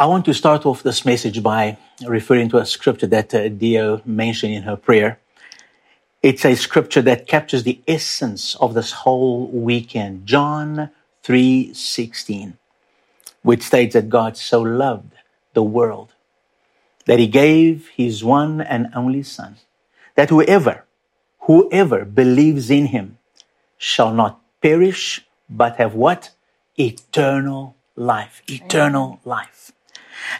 I want to start off this message by referring to a scripture that uh, Dio mentioned in her prayer. It's a scripture that captures the essence of this whole weekend. John 3:16, which states that God so loved the world that he gave his one and only son, that whoever, whoever believes in him shall not perish, but have what? Eternal life. Eternal life.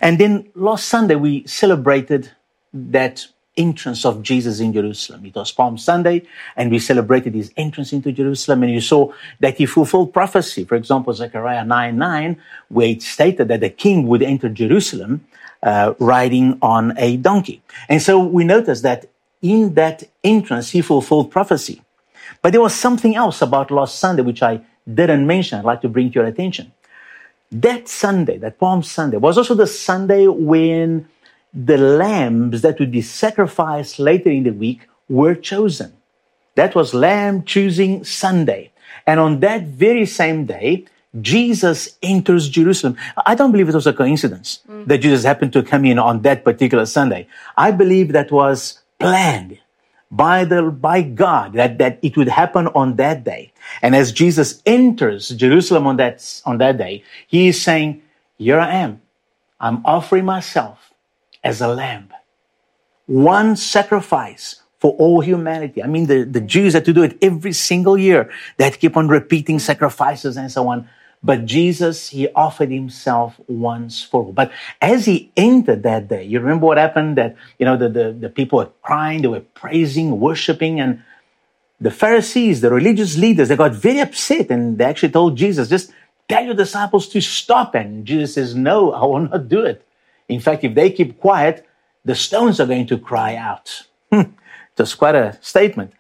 And then last Sunday, we celebrated that entrance of Jesus in Jerusalem. It was Palm Sunday, and we celebrated his entrance into Jerusalem. And you saw that he fulfilled prophecy. For example, Zechariah 9 9, where it stated that the king would enter Jerusalem uh, riding on a donkey. And so we noticed that in that entrance, he fulfilled prophecy. But there was something else about last Sunday which I didn't mention. I'd like to bring to your attention. That Sunday, that Palm Sunday, was also the Sunday when the lambs that would be sacrificed later in the week were chosen. That was Lamb Choosing Sunday. And on that very same day, Jesus enters Jerusalem. I don't believe it was a coincidence mm. that Jesus happened to come in on that particular Sunday. I believe that was planned by the, by God that, that it would happen on that day. And as Jesus enters Jerusalem on that, on that day, he is saying, here I am. I'm offering myself as a lamb. One sacrifice for all humanity. I mean, the, the Jews had to do it every single year. They had to keep on repeating sacrifices and so on. But Jesus, he offered himself once for all. But as he entered that day, you remember what happened? That, you know, the, the, the people were crying, they were praising, worshiping, and the Pharisees, the religious leaders, they got very upset and they actually told Jesus, just tell your disciples to stop. And Jesus says, no, I will not do it. In fact, if they keep quiet, the stones are going to cry out. That's quite a statement.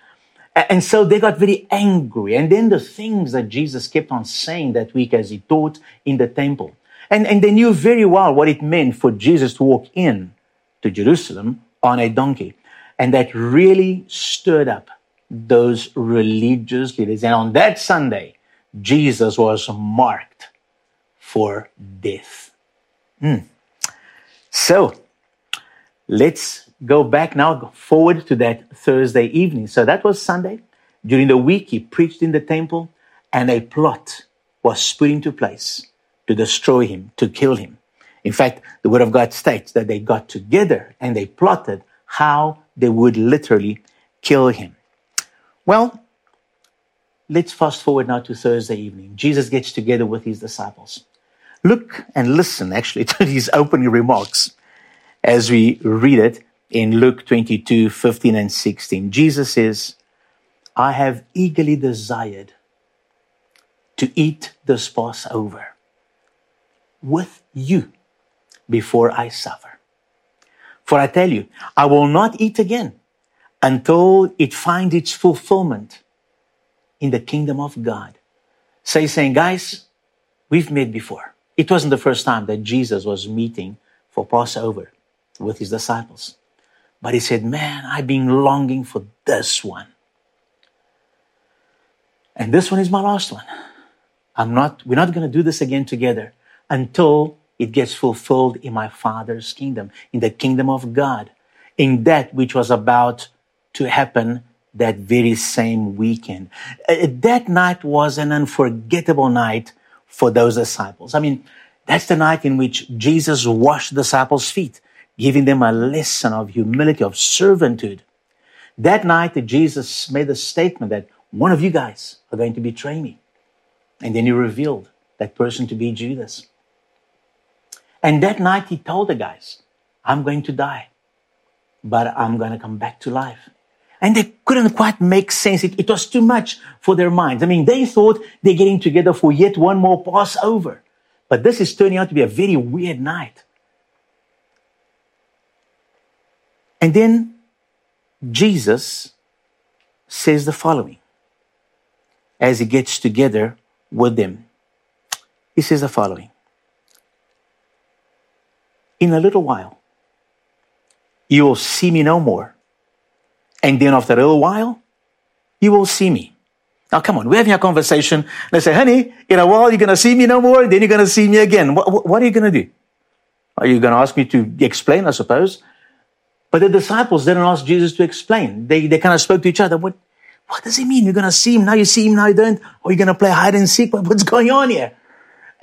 And so they got very angry. And then the things that Jesus kept on saying that week as he taught in the temple. And, and they knew very well what it meant for Jesus to walk in to Jerusalem on a donkey. And that really stirred up those religious leaders. And on that Sunday, Jesus was marked for death. Mm. So let's go back now, forward to that Thursday evening. So that was Sunday. During the week, he preached in the temple, and a plot was put into place to destroy him, to kill him. In fact, the Word of God states that they got together and they plotted how they would literally kill him. Well, let's fast forward now to Thursday evening. Jesus gets together with his disciples. Look and listen actually to his opening remarks as we read it in Luke 22, 15 and 16. Jesus says, I have eagerly desired to eat this Passover with you before I suffer. For I tell you, I will not eat again until it finds its fulfillment in the kingdom of God. So he's saying, guys, we've met before. It wasn't the first time that Jesus was meeting for Passover with his disciples. But he said, Man, I've been longing for this one. And this one is my last one. I'm not, we're not going to do this again together until it gets fulfilled in my Father's kingdom, in the kingdom of God, in that which was about to happen that very same weekend. Uh, that night was an unforgettable night for those disciples. I mean, that's the night in which Jesus washed the disciples' feet giving them a lesson of humility, of servitude. That night, Jesus made a statement that one of you guys are going to betray me. And then he revealed that person to be Judas. And that night, he told the guys, I'm going to die, but I'm going to come back to life. And they couldn't quite make sense. It, it was too much for their minds. I mean, they thought they're getting together for yet one more Passover. But this is turning out to be a very weird night. And then Jesus says the following as he gets together with them. He says the following In a little while, you will see me no more. And then after a little while, you will see me. Now, come on, we're having a conversation. Let's say, honey, in a while, you're going to see me no more. Then you're going to see me again. What, what are you going to do? Are you going to ask me to explain, I suppose? But the disciples didn't ask Jesus to explain. They, they kind of spoke to each other. What, what does it mean? You're going to see him, now you see him, now you don't? Or you're going to play hide and seek? What's going on here?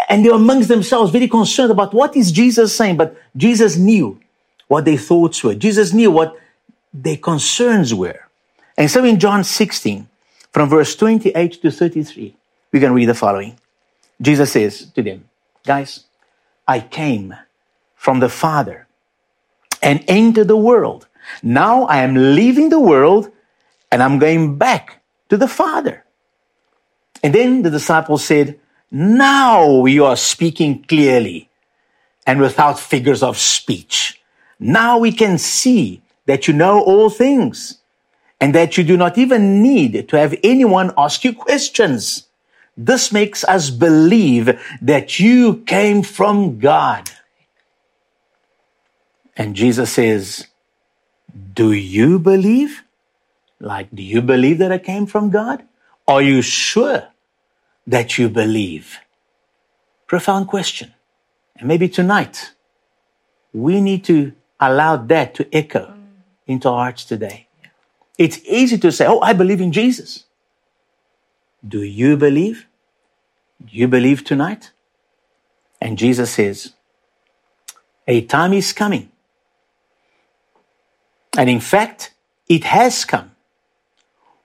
And they were amongst themselves very concerned about what is Jesus saying. But Jesus knew what their thoughts were. Jesus knew what their concerns were. And so in John 16, from verse 28 to 33, we can read the following. Jesus says to them, Guys, I came from the Father and enter the world. Now I am leaving the world and I'm going back to the Father. And then the disciples said, Now you are speaking clearly and without figures of speech. Now we can see that you know all things and that you do not even need to have anyone ask you questions. This makes us believe that you came from God. And Jesus says, Do you believe? Like, do you believe that I came from God? Are you sure that you believe? Profound question. And maybe tonight, we need to allow that to echo into our hearts today. It's easy to say, Oh, I believe in Jesus. Do you believe? Do you believe tonight? And Jesus says, A time is coming. And in fact, it has come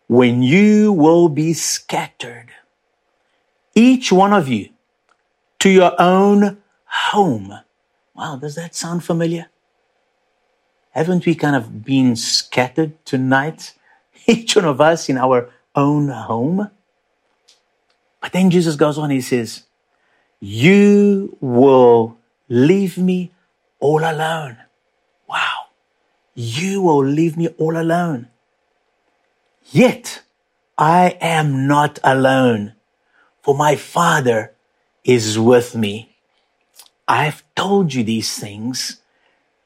when you will be scattered, each one of you, to your own home. Wow, does that sound familiar? Haven't we kind of been scattered tonight? Each one of us in our own home? But then Jesus goes on, he says, You will leave me all alone. You will leave me all alone. Yet I am not alone, for my Father is with me. I've told you these things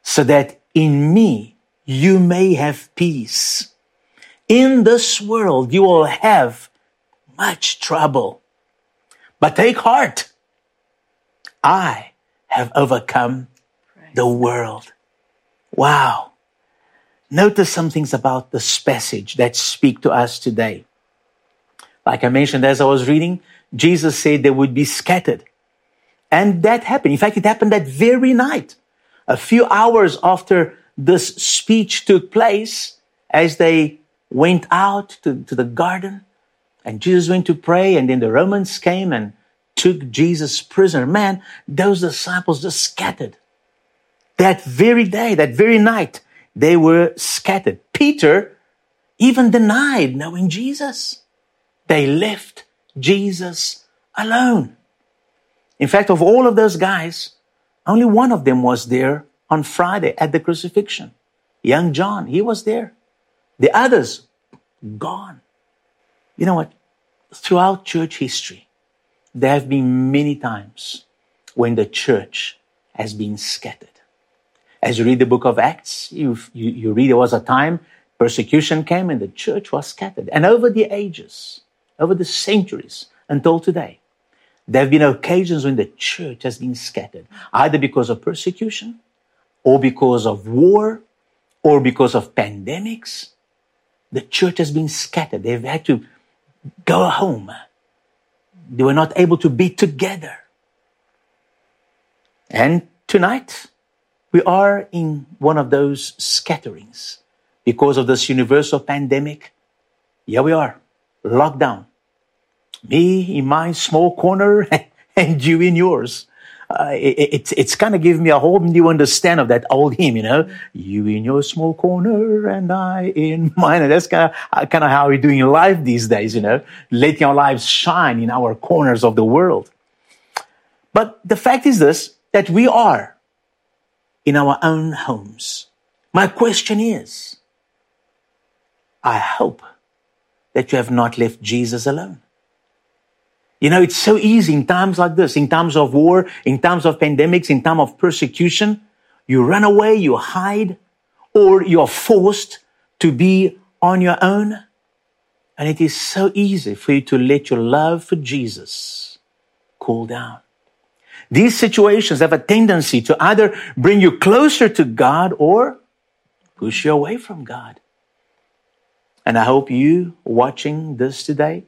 so that in me you may have peace. In this world you will have much trouble. But take heart. I have overcome the world. Wow. Notice some things about this passage that speak to us today. Like I mentioned as I was reading, Jesus said they would be scattered. And that happened. In fact, it happened that very night. A few hours after this speech took place, as they went out to, to the garden, and Jesus went to pray, and then the Romans came and took Jesus prisoner. Man, those disciples just scattered. That very day, that very night, they were scattered. Peter even denied knowing Jesus. They left Jesus alone. In fact, of all of those guys, only one of them was there on Friday at the crucifixion. Young John, he was there. The others, gone. You know what? Throughout church history, there have been many times when the church has been scattered. As you read the book of Acts, you, you, you read there was a time persecution came and the church was scattered. And over the ages, over the centuries until today, there have been occasions when the church has been scattered, either because of persecution, or because of war, or because of pandemics. The church has been scattered. They've had to go home. They were not able to be together. And tonight, we are in one of those scatterings because of this universal pandemic. Here we are, locked down. Me in my small corner and you in yours. Uh, it, it's it's kind of giving me a whole new understanding of that old hymn, you know, you in your small corner and I in mine. And that's kind of uh, kind of how we're doing life these days, you know, letting our lives shine in our corners of the world. But the fact is this: that we are in our own homes. My question is, I hope that you have not left Jesus alone. You know, it's so easy in times like this, in times of war, in times of pandemics, in time of persecution. You run away, you hide, or you're forced to be on your own. And it is so easy for you to let your love for Jesus cool down. These situations have a tendency to either bring you closer to God or push you away from God. And I hope you watching this today,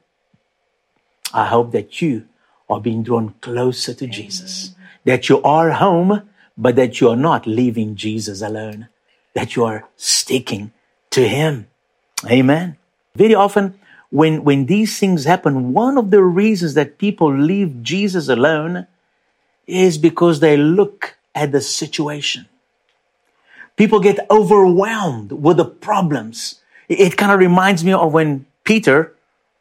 I hope that you are being drawn closer to Jesus. That you are home, but that you are not leaving Jesus alone. That you are sticking to Him. Amen. Very often, when, when these things happen, one of the reasons that people leave Jesus alone is because they look at the situation. People get overwhelmed with the problems. It, kind of reminds me of when Peter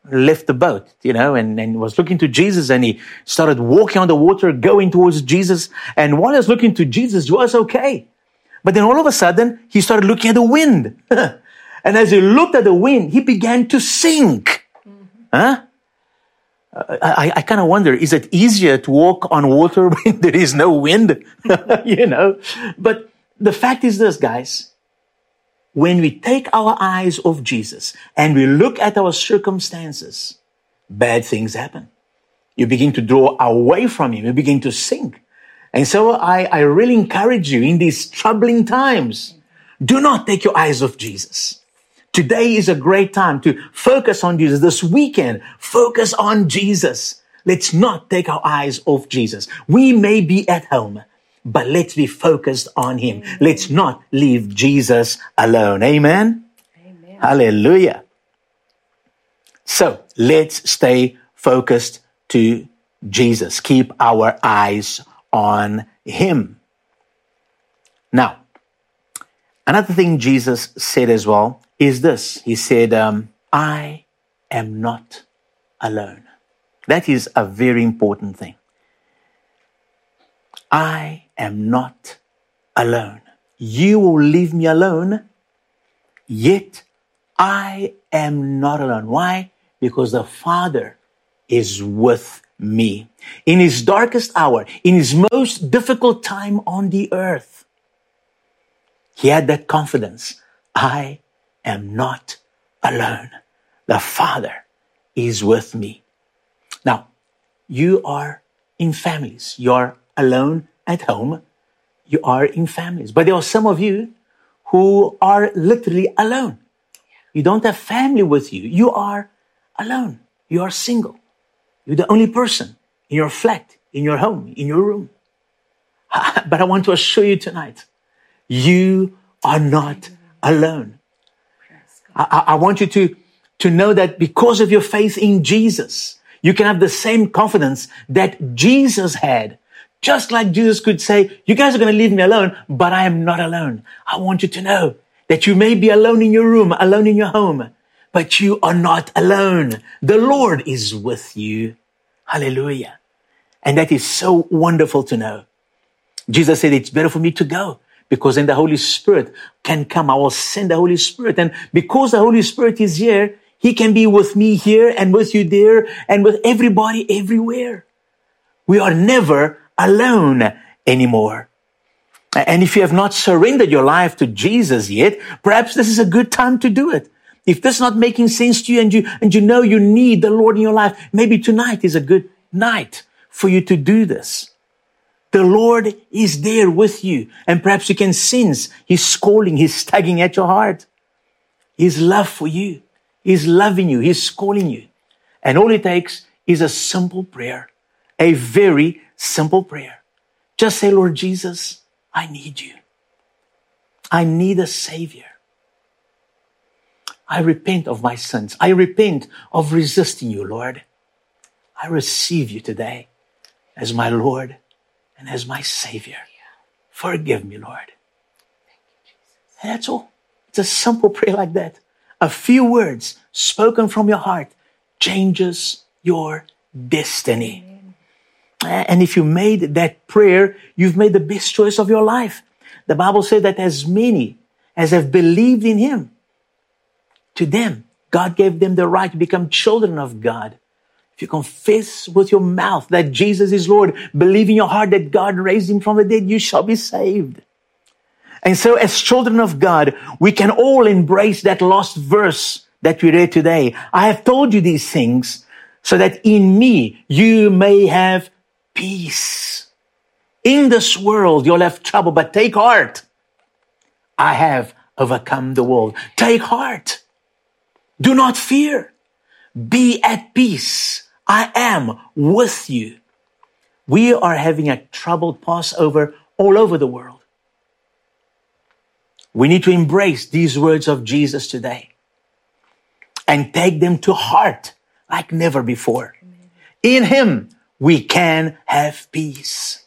left the boat, you know, and, and was looking to Jesus and he started walking on the water, going towards Jesus. And while he was looking to Jesus, he was okay. But then all of a sudden, he started looking at the wind. and as he looked at the wind, he began to sink. Mm-hmm. Huh? I, I kind of wonder, is it easier to walk on water when there is no wind? you know? But the fact is this, guys when we take our eyes off Jesus and we look at our circumstances, bad things happen. You begin to draw away from Him. You begin to sink. And so I, I really encourage you in these troubling times, do not take your eyes off Jesus. Today is a great time to focus on Jesus. This weekend, focus on Jesus. Let's not take our eyes off Jesus. We may be at home, but let's be focused on Him. Let's not leave Jesus alone. Amen? Amen. Hallelujah. So let's stay focused to Jesus. Keep our eyes on Him. Now, another thing Jesus said as well is this He said, um, I am not alone. That is a very important thing. I am not alone. You will leave me alone, yet I am not alone. Why? Because the Father is with me. In his darkest hour, in his most difficult time on the earth, he had that confidence. I am not alone. The Father is with me. Now, you are in families. You're alone at home, you are in families. But there are some of you who are literally alone. You don't have family with you. You are alone. You are single. You're the only person in your flat, in your home, in your room. But I want to assure you tonight, you are not alone. I, I want you to, to know that because of your faith in Jesus, you can have the same confidence that Jesus had just like Jesus could say, you guys are going to leave me alone, but I am not alone. I want you to know that you may be alone in your room, alone in your home, but you are not alone. The Lord is with you. Hallelujah. And that is so wonderful to know. Jesus said, it's better for me to go because then the Holy Spirit can come. I will send the Holy Spirit. And because the Holy Spirit is here, He can be with me here and with you there and with everybody everywhere. We are never alone anymore. And if you have not surrendered your life to Jesus yet, perhaps this is a good time to do it. If this is not making sense to you and you, and you know you need the Lord in your life, maybe tonight is a good night for you to do this. The Lord is there with you and perhaps you can sense He's calling, He's tugging at your heart. His love for you. He's loving you. He's calling you. And all it takes is a simple prayer, a very Simple prayer. Just say, Lord Jesus, I need you. I need a savior. I repent of my sins. I repent of resisting you, Lord. I receive you today as my Lord and as my Savior. Forgive me, Lord. And that's all. It's a simple prayer like that. A few words spoken from your heart changes your destiny. And if you made that prayer, you've made the best choice of your life. The Bible says that as many as have believed in Him, to them, God gave them the right to become children of God. If you confess with your mouth that Jesus is Lord, believe in your heart that God raised Him from the dead, you shall be saved. And so as children of God, we can all embrace that lost verse that we read today. I have told you these things so that in me you may have peace. In this world, you'll have trouble, but take heart. I have overcome the world. Take heart. Do not fear. Be at peace. I am with you. We are having a troubled Passover all over the world. We need to embrace these words of Jesus today and take them to heart like never before. In Him, we can have peace.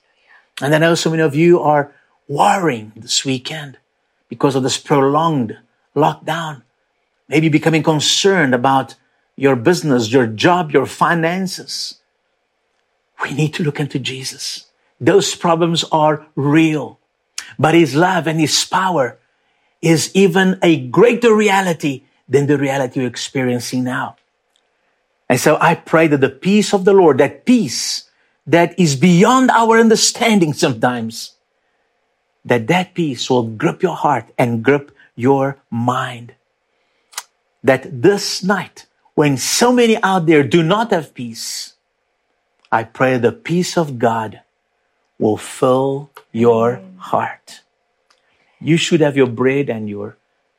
And I know so many of you are worrying this weekend because of this prolonged lockdown. Maybe becoming concerned about your business, your job, your finances. We need to look into Jesus. Those problems are real, but His love and His power is even a greater reality than the reality you're experiencing now. And so I pray that the peace of the Lord, that peace that is beyond our understanding sometimes, that that peace will grip your heart and grip your mind. That this night, when so many out there do not have peace, I pray the peace of God will fill your heart. You should have your bread and your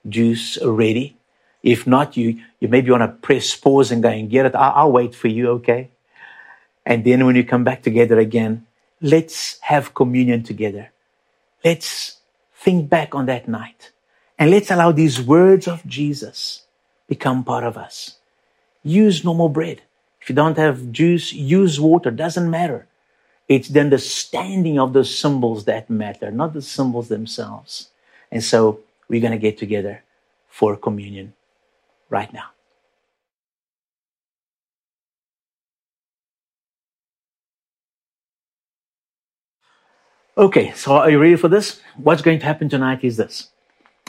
juice ready. If not, you, you maybe want to press pause and go and get it. I'll, I'll wait for you, okay? And then when you come back together again, let's have communion together. Let's think back on that night and let's allow these words of Jesus become part of us. Use normal bread. If you don't have juice, use water. Doesn't matter. It's the understanding of the symbols that matter, not the symbols themselves. And so we're going to get together for communion right now. Okay, so are you ready for this? What's going to happen tonight is this.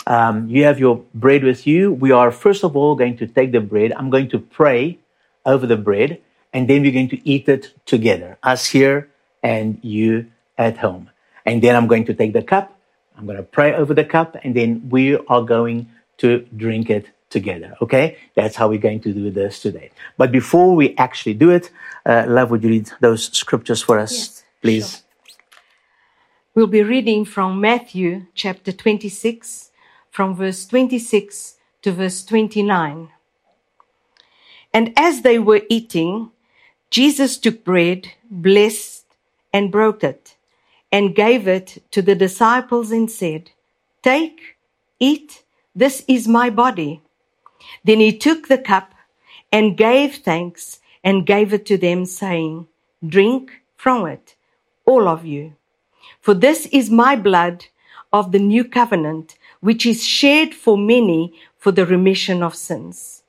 Um, you have your bread with you. We are first of all going to take the bread. I'm going to pray over the bread, and then we're going to eat it together, us here and you at home. And then I'm going to take the cup. I'm going to pray over the cup, and then we are going to drink it together. Okay, that's how we're going to do this today. But before we actually do it, uh, love, would you read those scriptures for us, yes, please? Sure. We'll be reading from Matthew chapter 26, from verse 26 to verse 29. And as they were eating, Jesus took bread, blessed, and broke it, and gave it to the disciples and said, Take, eat, this is my body. Then he took the cup and gave thanks and gave it to them, saying, Drink from it, all of you. For this is my blood of the new covenant, which is shed for many for the remission of sins.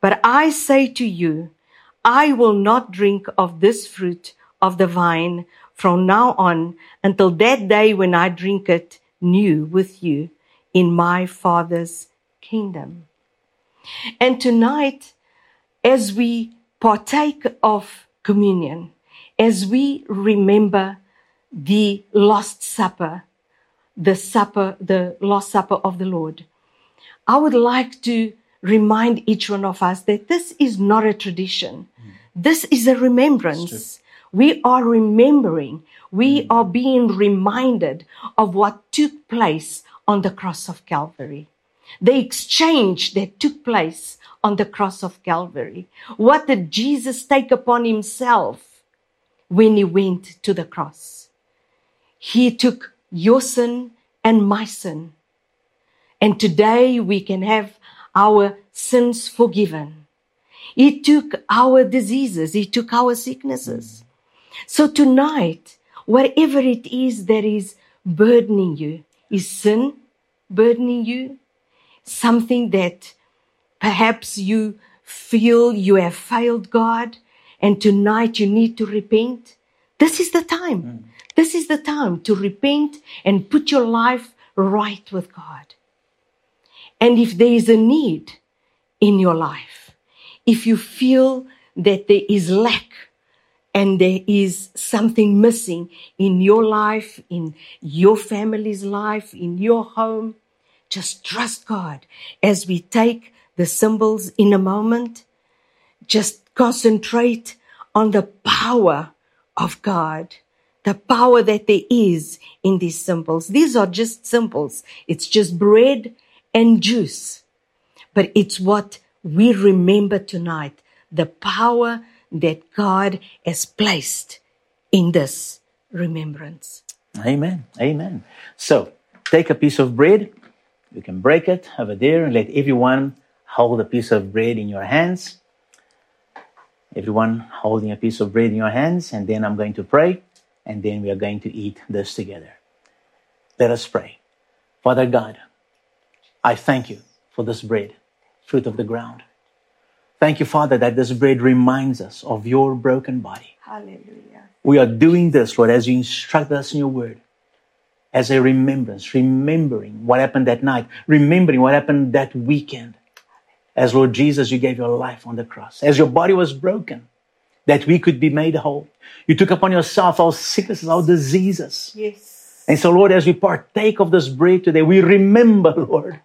But I say to you, I will not drink of this fruit of the vine from now on until that day when I drink it new with you in my Father's kingdom. And tonight, as we partake of communion, as we remember the Last Supper, the supper, the Last Supper of the Lord. I would like to remind each one of us that this is not a tradition. Mm. This is a remembrance. We are remembering. We mm. are being reminded of what took place on the cross of Calvary. The exchange that took place on the cross of Calvary. What did Jesus take upon himself when he went to the cross? He took your sin and my sin. And today we can have our sins forgiven. He took our diseases. He took our sicknesses. So tonight, whatever it is that is burdening you, is sin burdening you? Something that perhaps you feel you have failed God and tonight you need to repent? This is the time. Mm. This is the time to repent and put your life right with God. And if there is a need in your life, if you feel that there is lack and there is something missing in your life, in your family's life, in your home, just trust God as we take the symbols in a moment. Just concentrate on the power of God the power that there is in these symbols. These are just symbols. It's just bread and juice. But it's what we remember tonight. The power that God has placed in this remembrance. Amen. Amen. So take a piece of bread. You can break it over there and let everyone hold a piece of bread in your hands. Everyone holding a piece of bread in your hands, and then I'm going to pray, and then we are going to eat this together. Let us pray. Father God, I thank you for this bread, fruit of the ground. Thank you, Father, that this bread reminds us of your broken body. Hallelujah. We are doing this, Lord, as you instruct us in your word, as a remembrance, remembering what happened that night, remembering what happened that weekend. As Lord Jesus, you gave your life on the cross, as your body was broken, that we could be made whole. You took upon yourself our sicknesses, our diseases. Yes. And so, Lord, as we partake of this bread today, we remember, Lord,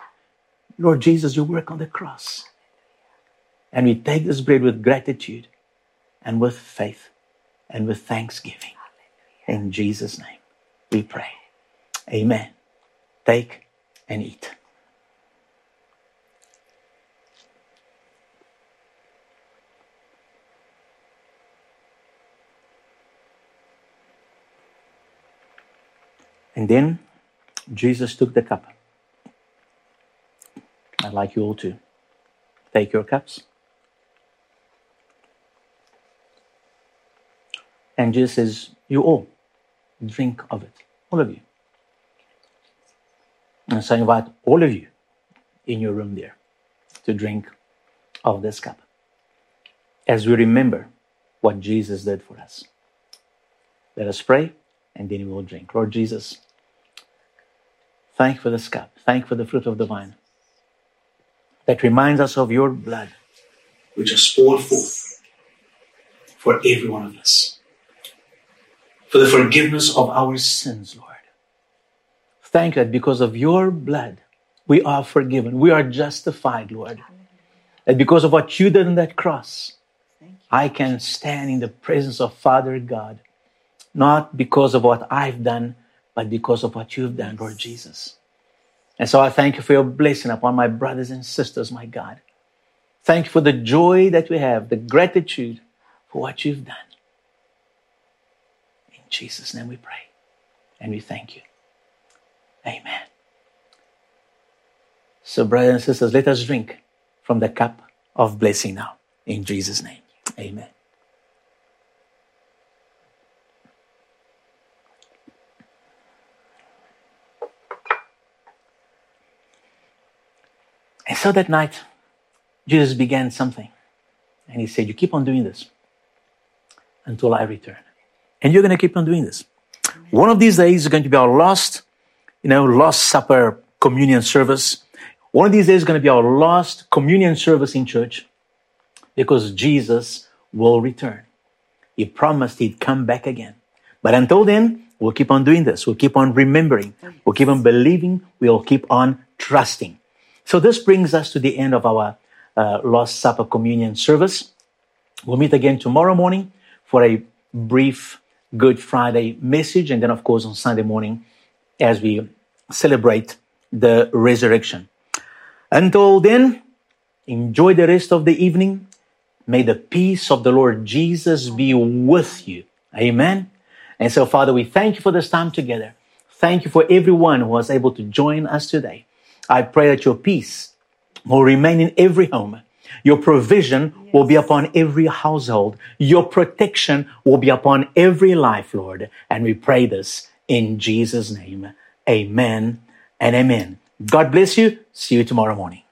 Lord Jesus, your work on the cross. And we take this bread with gratitude and with faith and with thanksgiving. In Jesus' name, we pray. Amen. Take and eat. And then Jesus took the cup. I'd like you all to take your cups. And Jesus says, You all drink of it, all of you. And so I invite all of you in your room there to drink of this cup as we remember what Jesus did for us. Let us pray and then we will drink. Lord Jesus, thank for this cup. Thank for the fruit of the vine that reminds us of your blood, which is poured forth for every one of us, for the forgiveness of our sins, Lord. Thank you that because of your blood, we are forgiven. We are justified, Lord. And because of what you did on that cross, I can stand in the presence of Father God, not because of what I've done, but because of what you've done, Lord Jesus. And so I thank you for your blessing upon my brothers and sisters, my God. Thank you for the joy that we have, the gratitude for what you've done. In Jesus' name we pray and we thank you. Amen. So, brothers and sisters, let us drink from the cup of blessing now. In Jesus' name. Amen. And so that night, Jesus began something. And he said, You keep on doing this until I return. And you're going to keep on doing this. One of these days is going to be our last, you know, last supper communion service. One of these days is going to be our last communion service in church because Jesus will return. He promised he'd come back again. But until then, we'll keep on doing this. We'll keep on remembering. We'll keep on believing. We'll keep on trusting. So this brings us to the end of our uh, Last Supper communion service. We'll meet again tomorrow morning for a brief Good Friday message, and then, of course, on Sunday morning as we celebrate the resurrection. Until then, enjoy the rest of the evening. May the peace of the Lord Jesus be with you. Amen. And so, Father, we thank you for this time together. Thank you for everyone who was able to join us today. I pray that your peace will remain in every home. Your provision will be upon every household. Your protection will be upon every life, Lord. And we pray this in Jesus' name. Amen and amen. God bless you. See you tomorrow morning.